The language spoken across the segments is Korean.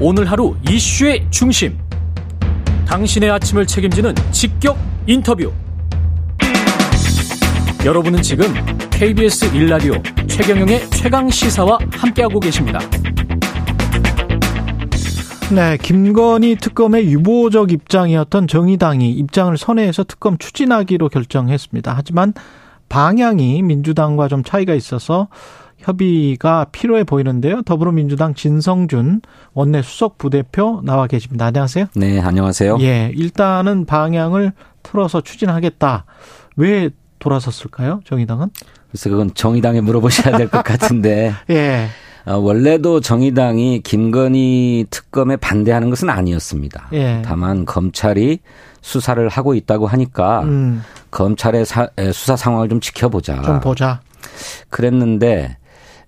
오늘 하루 이슈의 중심. 당신의 아침을 책임지는 직격 인터뷰. 여러분은 지금 KBS 1라디오 최경영의 최강 시사와 함께하고 계십니다. 네, 김건희 특검의 유보적 입장이었던 정의당이 입장을 선회해서 특검 추진하기로 결정했습니다. 하지만 방향이 민주당과 좀 차이가 있어서 협의가 필요해 보이는데요. 더불어민주당 진성준 원내 수석 부대표 나와 계십니다. 안녕하세요. 네, 안녕하세요. 예, 일단은 방향을 틀어서 추진하겠다. 왜 돌아섰을까요? 정의당은? 그래서 그건 정의당에 물어보셔야 될 것 같은데. 예. 어, 원래도 정의당이 김건희 특검에 반대하는 것은 아니었습니다. 예. 다만 검찰이 수사를 하고 있다고 하니까 음. 검찰의 사, 수사 상황을 좀 지켜보자. 좀 보자. 그랬는데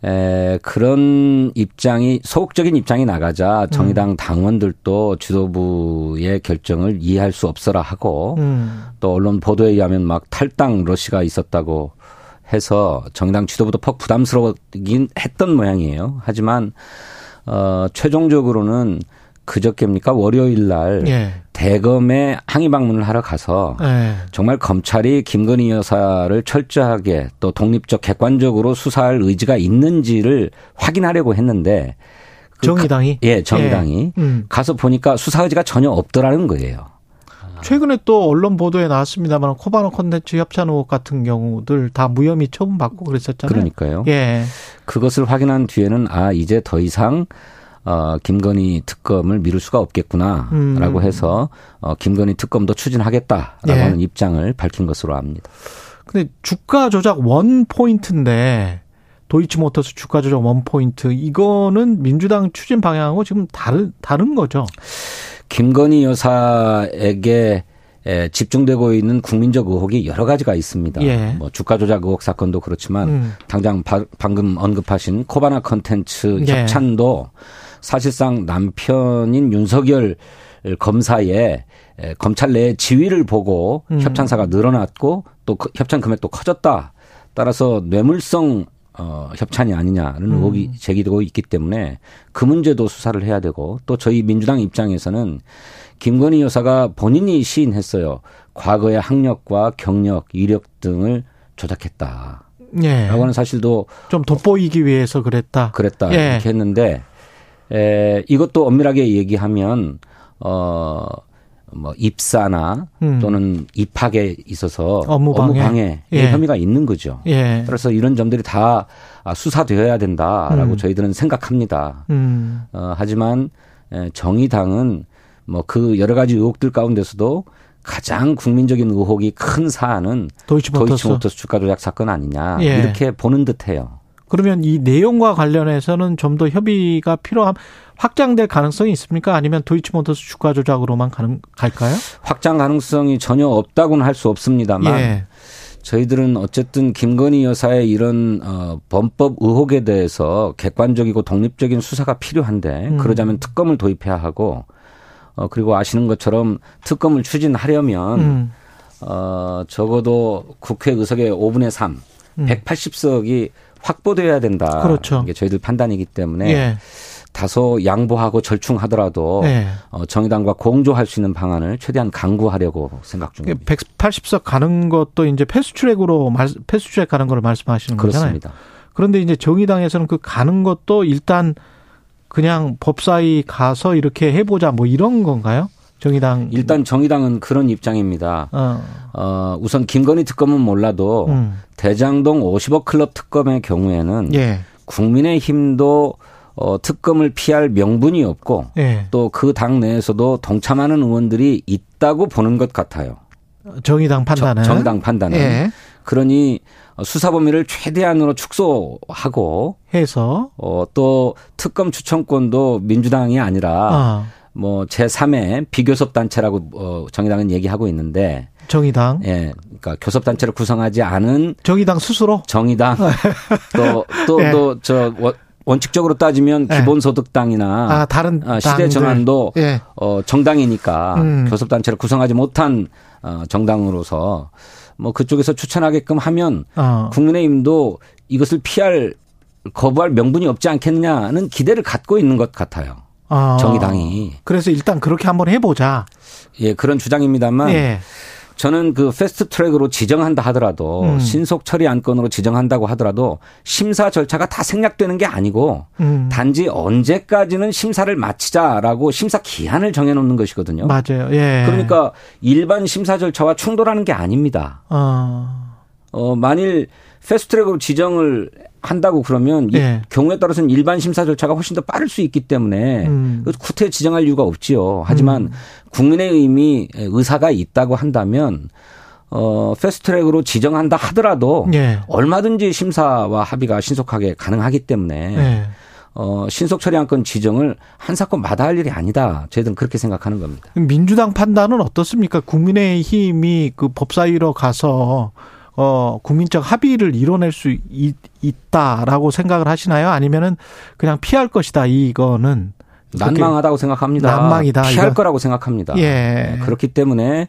에, 그런 입장이 소극적인 입장이 나가자 정의당 음. 당원들도 지도부의 결정을 이해할 수 없어라 하고 음. 또 언론 보도에 의하면 막 탈당 러시가 있었다고 해서 정의당 지도부도 퍽 부담스러웠긴 했던 모양이에요. 하지만 어 최종적으로는 그저께입니까 월요일 날 예. 대검에 항의 방문을 하러 가서 예. 정말 검찰이 김건희 여사를 철저하게 또 독립적 객관적으로 수사할 의지가 있는지를 확인하려고 했는데 그 정의당이 가, 예 정의당이 예. 음. 가서 보니까 수사 의지가 전혀 없더라는 거예요. 최근에 또 언론 보도에 나왔습니다만 코바나 콘텐츠 협찬 의혹 같은 경우들 다 무혐의 처분받고 그랬었잖아요. 그러니까요. 예. 그것을 확인한 뒤에는 아 이제 더 이상 어, 김건희 특검을 미룰 수가 없겠구나라고 음. 해서 어, 김건희 특검도 추진하겠다라고 예. 하는 입장을 밝힌 것으로 압니다. 근데 주가 조작 원 포인트인데 도이치모터스 주가 조작 원 포인트 이거는 민주당 추진 방향하고 지금 다른 다른 거죠. 김건희 여사에게 에, 집중되고 있는 국민적 의혹이 여러 가지가 있습니다. 예. 뭐 주가 조작 의혹 사건도 그렇지만 음. 당장 바, 방금 언급하신 코바나 컨텐츠 예. 협찬도 사실상 남편인 윤석열 검사의 검찰 내 지위를 보고 음. 협찬사가 늘어났고 또 그 협찬 금액도 커졌다. 따라서 뇌물성 어, 협찬이 아니냐는 음. 의혹이 제기되고 있기 때문에 그 문제도 수사를 해야 되고 또 저희 민주당 입장에서는 김건희 여사가 본인이 시인했어요. 과거의 학력과 경력, 이력 등을 조작했다. 예. 라고 하는 사실도 좀 돋보이기 위해서 그랬다. 그랬다. 예. 이렇게 했는데 에, 이것도 엄밀하게 얘기하면 어, 뭐 입사나 음. 또는 입학에 있어서 업무 방해, 업무 방해 예. 혐의가 있는 거죠. 예. 그래서 이런 점들이 다 수사되어야 된다라고 음. 저희들은 생각합니다. 음. 어, 하지만 정의당은 뭐 그 여러 가지 의혹들 가운데서도 가장 국민적인 의혹이 큰 사안은 도이치모터스, 도이치모터스 주가 조작 사건 아니냐 예. 이렇게 보는 듯해요. 그러면 이 내용과 관련해서는 좀 더 협의가 필요함 확장될 가능성이 있습니까? 아니면 도이치모터스 주가 조작으로만 가능 갈까요? 확장 가능성이 전혀 없다고는 할 수 없습니다만 예. 저희들은 어쨌든 김건희 여사의 이런 어 범법 의혹에 대해서 객관적이고 독립적인 수사가 필요한데 음. 그러자면 특검을 도입해야 하고 어 그리고 아시는 것처럼 특검을 추진하려면 음. 어 적어도 국회 의석의 5분의 3, 음. 180석이 확보돼야 된다. 그렇죠. 이게 저희들 판단이기 때문에 예. 다소 양보하고 절충하더라도 예. 어, 정의당과 공조할 수 있는 방안을 최대한 강구하려고 생각 중입니다. 180석 가는 것도 이제 패스트트랙으로 패스트트랙 가는 거를 말씀하시는 거잖아요. 그렇습니다. 그런데 이제 정의당에서는 그 가는 것도 일단 그냥 법사위 가서 이렇게 해보자 뭐 이런 건가요? 정의당 일단 정의당은 그런 입장입니다. 어, 어 우선 김건희 특검은 몰라도 음. 대장동 50억 클럽 특검의 경우에는 예. 국민의힘도 어, 특검을 피할 명분이 없고 예. 또그 당 내에서도 동참하는 의원들이 있다고 보는 것 같아요. 정의당 판단은 정, 의당 판단은 예. 그러니 수사 범위를 최대한으로 축소하고 해서 어, 또 특검 추천권도 민주당이 아니라 어. 뭐 제3의 비교섭 단체라고 어 정의당은 얘기하고 있는데 정의당 예. 그러니까 교섭 단체를 구성하지 않은 정의당 스스로 정의당 또 또 또저 예. 원칙적으로 따지면 예. 기본소득당이나 아, 다른 어, 시대 전환도 예. 어 정당이니까 음. 교섭 단체를 구성하지 못한 어 정당으로서 뭐 그쪽에서 추천하게끔 하면 어. 국민의힘도 이것을 피할 거부할 명분이 없지 않겠느냐는 기대를 갖고 있는 것 같아요. 아, 정의당이. 그래서 일단 그렇게 한번 해보자. 예, 그런 주장입니다만. 예. 저는 그 패스트 트랙으로 지정한다 하더라도 음. 신속 처리 안건으로 지정한다고 하더라도 심사 절차가 다 생략되는 게 아니고 음. 단지 언제까지는 심사를 마치자라고 심사 기한을 정해놓는 것이거든요. 맞아요. 예. 그러니까 일반 심사 절차와 충돌하는 게 아닙니다. 어, 어 만일 패스트 트랙으로 지정을 한다고 그러면 예. 경우에 따라서는 일반 심사 절차가 훨씬 더 빠를 수 있기 때문에 음. 구태 지정할 이유가 없지요. 하지만 음. 국민의힘이 의사가 있다고 한다면 어 패스트트랙으로 지정한다 하더라도 예. 얼마든지 심사와 합의가 신속하게 가능하기 때문에 예. 어, 신속 처리 안건 지정을 한 사건마다 할 일이 아니다. 저희들은 그렇게 생각하는 겁니다. 민주당 판단은 어떻습니까? 국민의힘이 그 법사위로 가서 어, 국민적 합의를 이뤄낼 수 있, 있다라고 생각을 하시나요? 아니면은 그냥 피할 것이다, 이거는. 난망하다고 생각합니다. 난망이다. 피할 이거. 거라고 생각합니다. 예. 네, 그렇기 때문에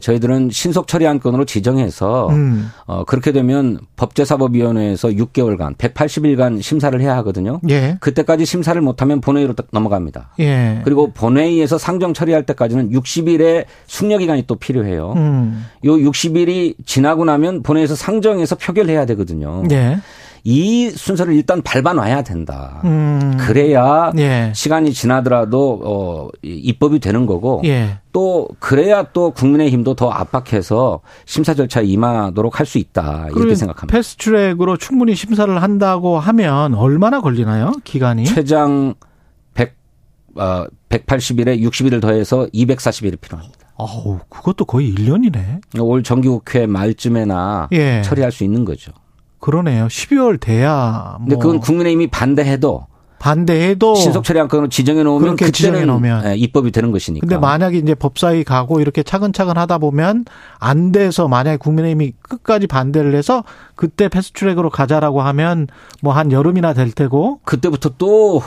저희들은 신속 처리 안건으로 지정해서 음. 어, 그렇게 되면 법제사법위원회에서 6개월간 180일간 심사를 해야 하거든요. 예. 그때까지 심사를 못하면 본회의로 넘어갑니다. 예. 그리고 본회의에서 상정 처리할 때까지는 60일의 숙려 기간이 또 필요해요. 음. 요 60일이 지나고 나면 본회의에서 상정해서 표결해야 되거든요. 예. 이 순서를 일단 밟아놔야 된다. 음. 그래야 예. 시간이 지나더라도 어 입법이 되는 거고 예. 또 그래야 또 국민의힘도 더 압박해서 심사 절차에 임하도록 할 수 있다 이렇게 생각합니다. 패스트트랙으로 충분히 심사를 한다고 하면 얼마나 걸리나요? 기간이? 최장 100 어, 180일에 60일을 더해서 240일이 필요합니다. 어우, 그것도 거의 1년이네. 올 정기국회 말쯤에나 예. 처리할 수 있는 거죠. 그러네요. 12월 돼야. 뭐. 근데 그건 국민의힘이 반대해도 반대해도 신속 처리 안건으로 지정해 놓으면 그때는 지정해 놓으면 예, 입법이 되는 것이니까. 근데 만약에 이제 법사위 가고 이렇게 차근차근 하다 보면 안 돼서 만약에 국민의힘이 끝까지 반대를 해서 그때 패스트트랙으로 가자라고 하면 뭐 한 여름이나 될 테고 그때부터 또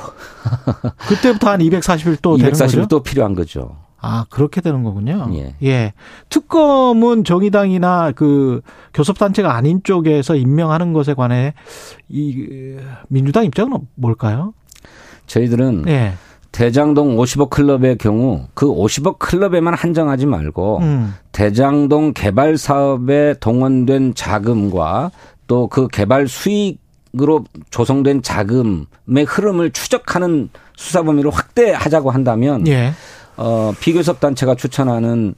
그때부터 한 240일 또 240일 또 필요한 거죠. 아, 그렇게 되는 거군요. 예. 예. 특검은 정의당이나 그 교섭단체가 아닌 쪽에서 임명하는 것에 관해 이 민주당 입장은 뭘까요? 저희들은 예. 대장동 50억 클럽의 경우 그 50억 클럽에만 한정하지 말고 음. 대장동 개발 사업에 동원된 자금과 또 그 개발 수익으로 조성된 자금의 흐름을 추적하는 수사 범위를 확대하자고 한다면 예. 어, 비교섭 단체가 추천하는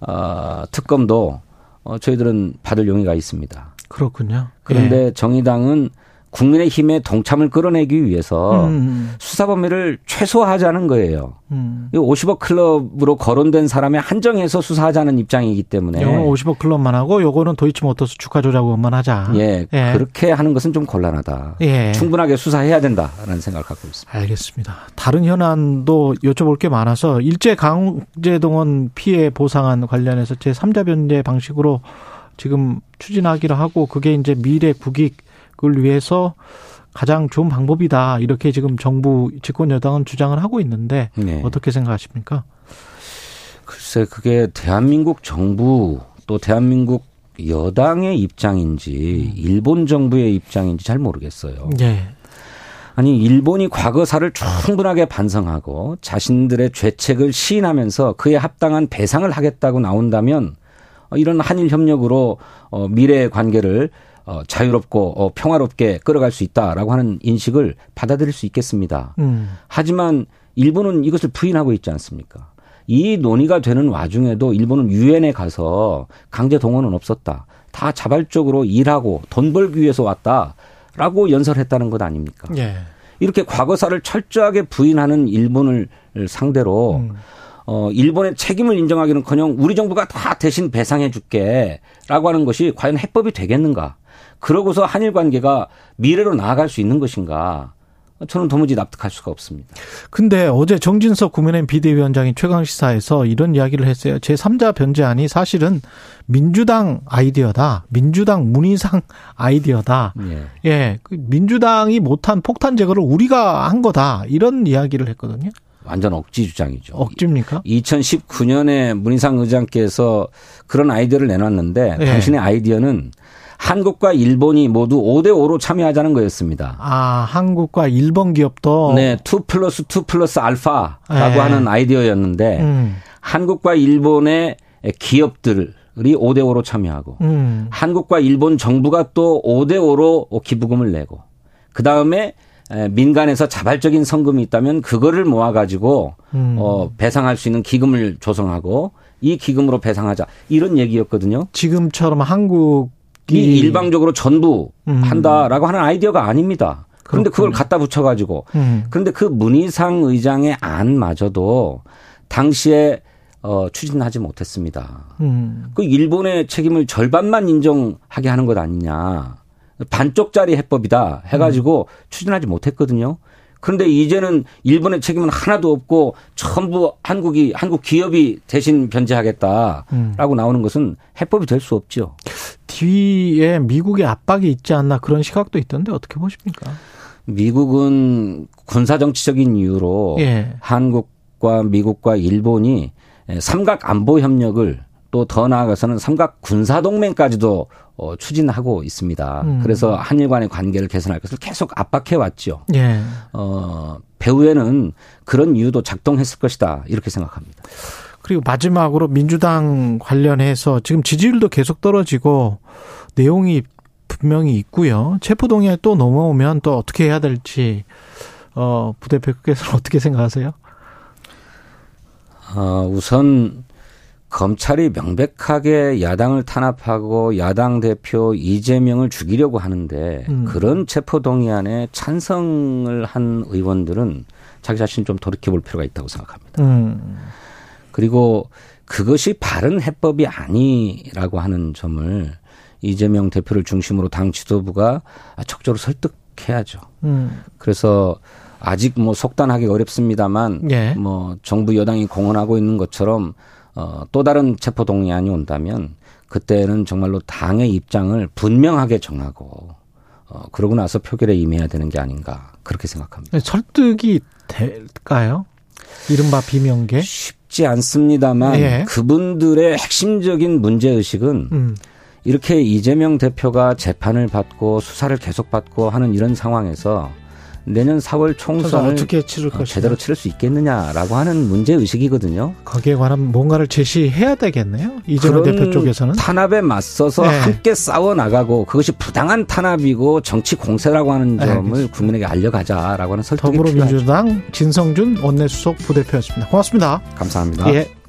어, 특검도 어, 저희들은 받을 용의가 있습니다. 그렇군요. 그런데 예. 정의당은 국민의힘의 동참을 끌어내기 위해서 음. 수사 범위를 최소화하자는 거예요. 음. 50억 클럽으로 거론된 사람에 한정해서 수사하자는 입장이기 때문에. 요거는 50억 클럽만 하고 요거는 도이치모터스 주가 조작만 하자. 예, 예, 그렇게 하는 것은 좀 곤란하다. 예. 충분하게 수사해야 된다라는 생각을 갖고 있습니다. 알겠습니다. 다른 현안도 여쭤볼 게 많아서 일제 강제동원 피해 보상안 관련해서 제3자 변제 방식으로 지금 추진하기로 하고 그게 이제 미래 국익 을 위해서 가장 좋은 방법이다. 이렇게 지금 정부 집권 여당은 주장을 하고 있는데 네. 어떻게 생각하십니까? 글쎄 그게 대한민국 정부 또 대한민국 여당의 입장인지 음. 일본 정부의 입장인지 잘 모르겠어요. 네. 아니 일본이 과거사를 충분하게 반성하고 자신들의 죄책을 시인하면서 그에 합당한 배상을 하겠다고 나온다면 이런 한일 협력으로 어, 미래 관계를 어, 자유롭고 어, 평화롭게 끌어갈 수 있다라고 하는 인식을 받아들일 수 있겠습니다. 음. 하지만 일본은 이것을 부인하고 있지 않습니까? 이 논의가 되는 와중에도 일본은 유엔에 가서 강제 동원은 없었다. 다 자발적으로 일하고 돈 벌기 위해서 왔다라고 연설했다는 것 아닙니까? 예. 이렇게 과거사를 철저하게 부인하는 일본을 상대로 음. 어, 일본의 책임을 인정하기는커녕 우리 정부가 다 대신 배상해 줄게라고 하는 것이 과연 해법이 되겠는가? 그러고서 한일 관계가 미래로 나아갈 수 있는 것인가? 저는 도무지 납득할 수가 없습니다. 근데 어제 정진석 국민의힘 비대위원장이 최강시사에서 이런 이야기를 했어요. 제3자 변제안이 사실은 민주당 아이디어다. 민주당 문희상 아이디어다. 예. 예. 그 민주당이 못한 폭탄 제거를 우리가 한 거다. 이런 이야기를 했거든요. 완전 억지 주장이죠. 억지입니까? 2019년에 문희상 의장께서 그런 아이디어를 내놨는데 예. 당신의 아이디어는 한국과 일본이 모두 5대 5로 참여하자는 거였습니다. 아, 한국과 일본 기업도 네, 2 플러스 2 플러스 알파라고 네. 하는 아이디어였는데 음. 한국과 일본의 기업들 이 5대 5로 참여하고 음. 한국과 일본 정부가 또 5대 5로 기부금을 내고 그 다음에 민간에서 자발적인 성금이 있다면 그거를 모아 가지고 음. 어 배상할 수 있는 기금을 조성하고 이 기금으로 배상하자 이런 얘기였거든요. 지금처럼 한국 이 일방적으로 전부 음. 한다라고 하는 아이디어가 아닙니다. 그런데 그걸 갖다 붙여가지고 음. 그런데 그 문희상 의장의 안마저도 당시에 어, 추진하지 못했습니다. 음. 그 일본의 책임을 절반만 인정하게 하는 것 아니냐. 반쪽짜리 해법이다 해가지고 음. 추진하지 못했거든요. 그런데 이제는 일본의 책임은 하나도 없고 전부 한국이 한국 기업이 대신 변제하겠다라고 음. 나오는 것은 해법이 될 수 없죠. 뒤에 미국의 압박이 있지 않나 그런 시각도 있던데 어떻게 보십니까? 미국은 군사 정치적인 이유로 예. 한국과 미국과 일본이 삼각 안보 협력을 또 더 나아가서는 삼각 군사 동맹까지도 어, 추진하고 있습니다. 음. 그래서 한일 간의 관계를 개선할 것을 계속 압박해 왔죠. 예. 어, 배후에는 그런 이유도 작동했을 것이다. 이렇게 생각합니다. 그리고 마지막으로 민주당 관련해서 지금 지지율도 계속 떨어지고 내용이 분명히 있고요. 체포동의안 또 넘어오면 또 어떻게 해야 될지 어, 부대표께서는 어떻게 생각하세요? 어, 우선 검찰이 명백하게 야당을 탄압하고 야당 대표 이재명을 죽이려고 하는데 음. 그런 체포동의안에 찬성을 한 의원들은 자기 자신 좀 돌이켜 볼 필요가 있다고 생각합니다. 음. 그리고 그것이 바른 해법이 아니라고 하는 점을 이재명 대표를 중심으로 당 지도부가 적극적으로 설득해야죠. 음. 그래서 아직 뭐 속단하기 어렵습니다만 예. 뭐 정부 여당이 공언하고 있는 것처럼 어, 또 다른 체포 동의안이 온다면 그때는 정말로 당의 입장을 분명하게 정하고 어, 그러고 나서 표결에 임해야 되는 게 아닌가 그렇게 생각합니다. 네, 설득이 될까요? 이른바 비명계? 쉽지 않습니다만 예. 그분들의 핵심적인 문제 의식은 음. 이렇게 이재명 대표가 재판을 받고 수사를 계속 받고 하는 이런 상황에서 내년 4월 총선을 어떻게 치를 것 제대로 치를 수 있겠느냐라고 하는 문제 의식이거든요. 거기에 관한 뭔가를 제시해야 되겠네요. 이재명 대표 쪽에서는 탄압에 맞서서 네. 함께 싸워 나가고 그것이 부당한 탄압이고 정치 공세라고 하는 점을 알 국민에게 알려가자라고 하는 설득이 더불어민주당 필요하죠. 진성준 원내수석 부대표였습니다. 고맙습니다. 감사합니다. 예.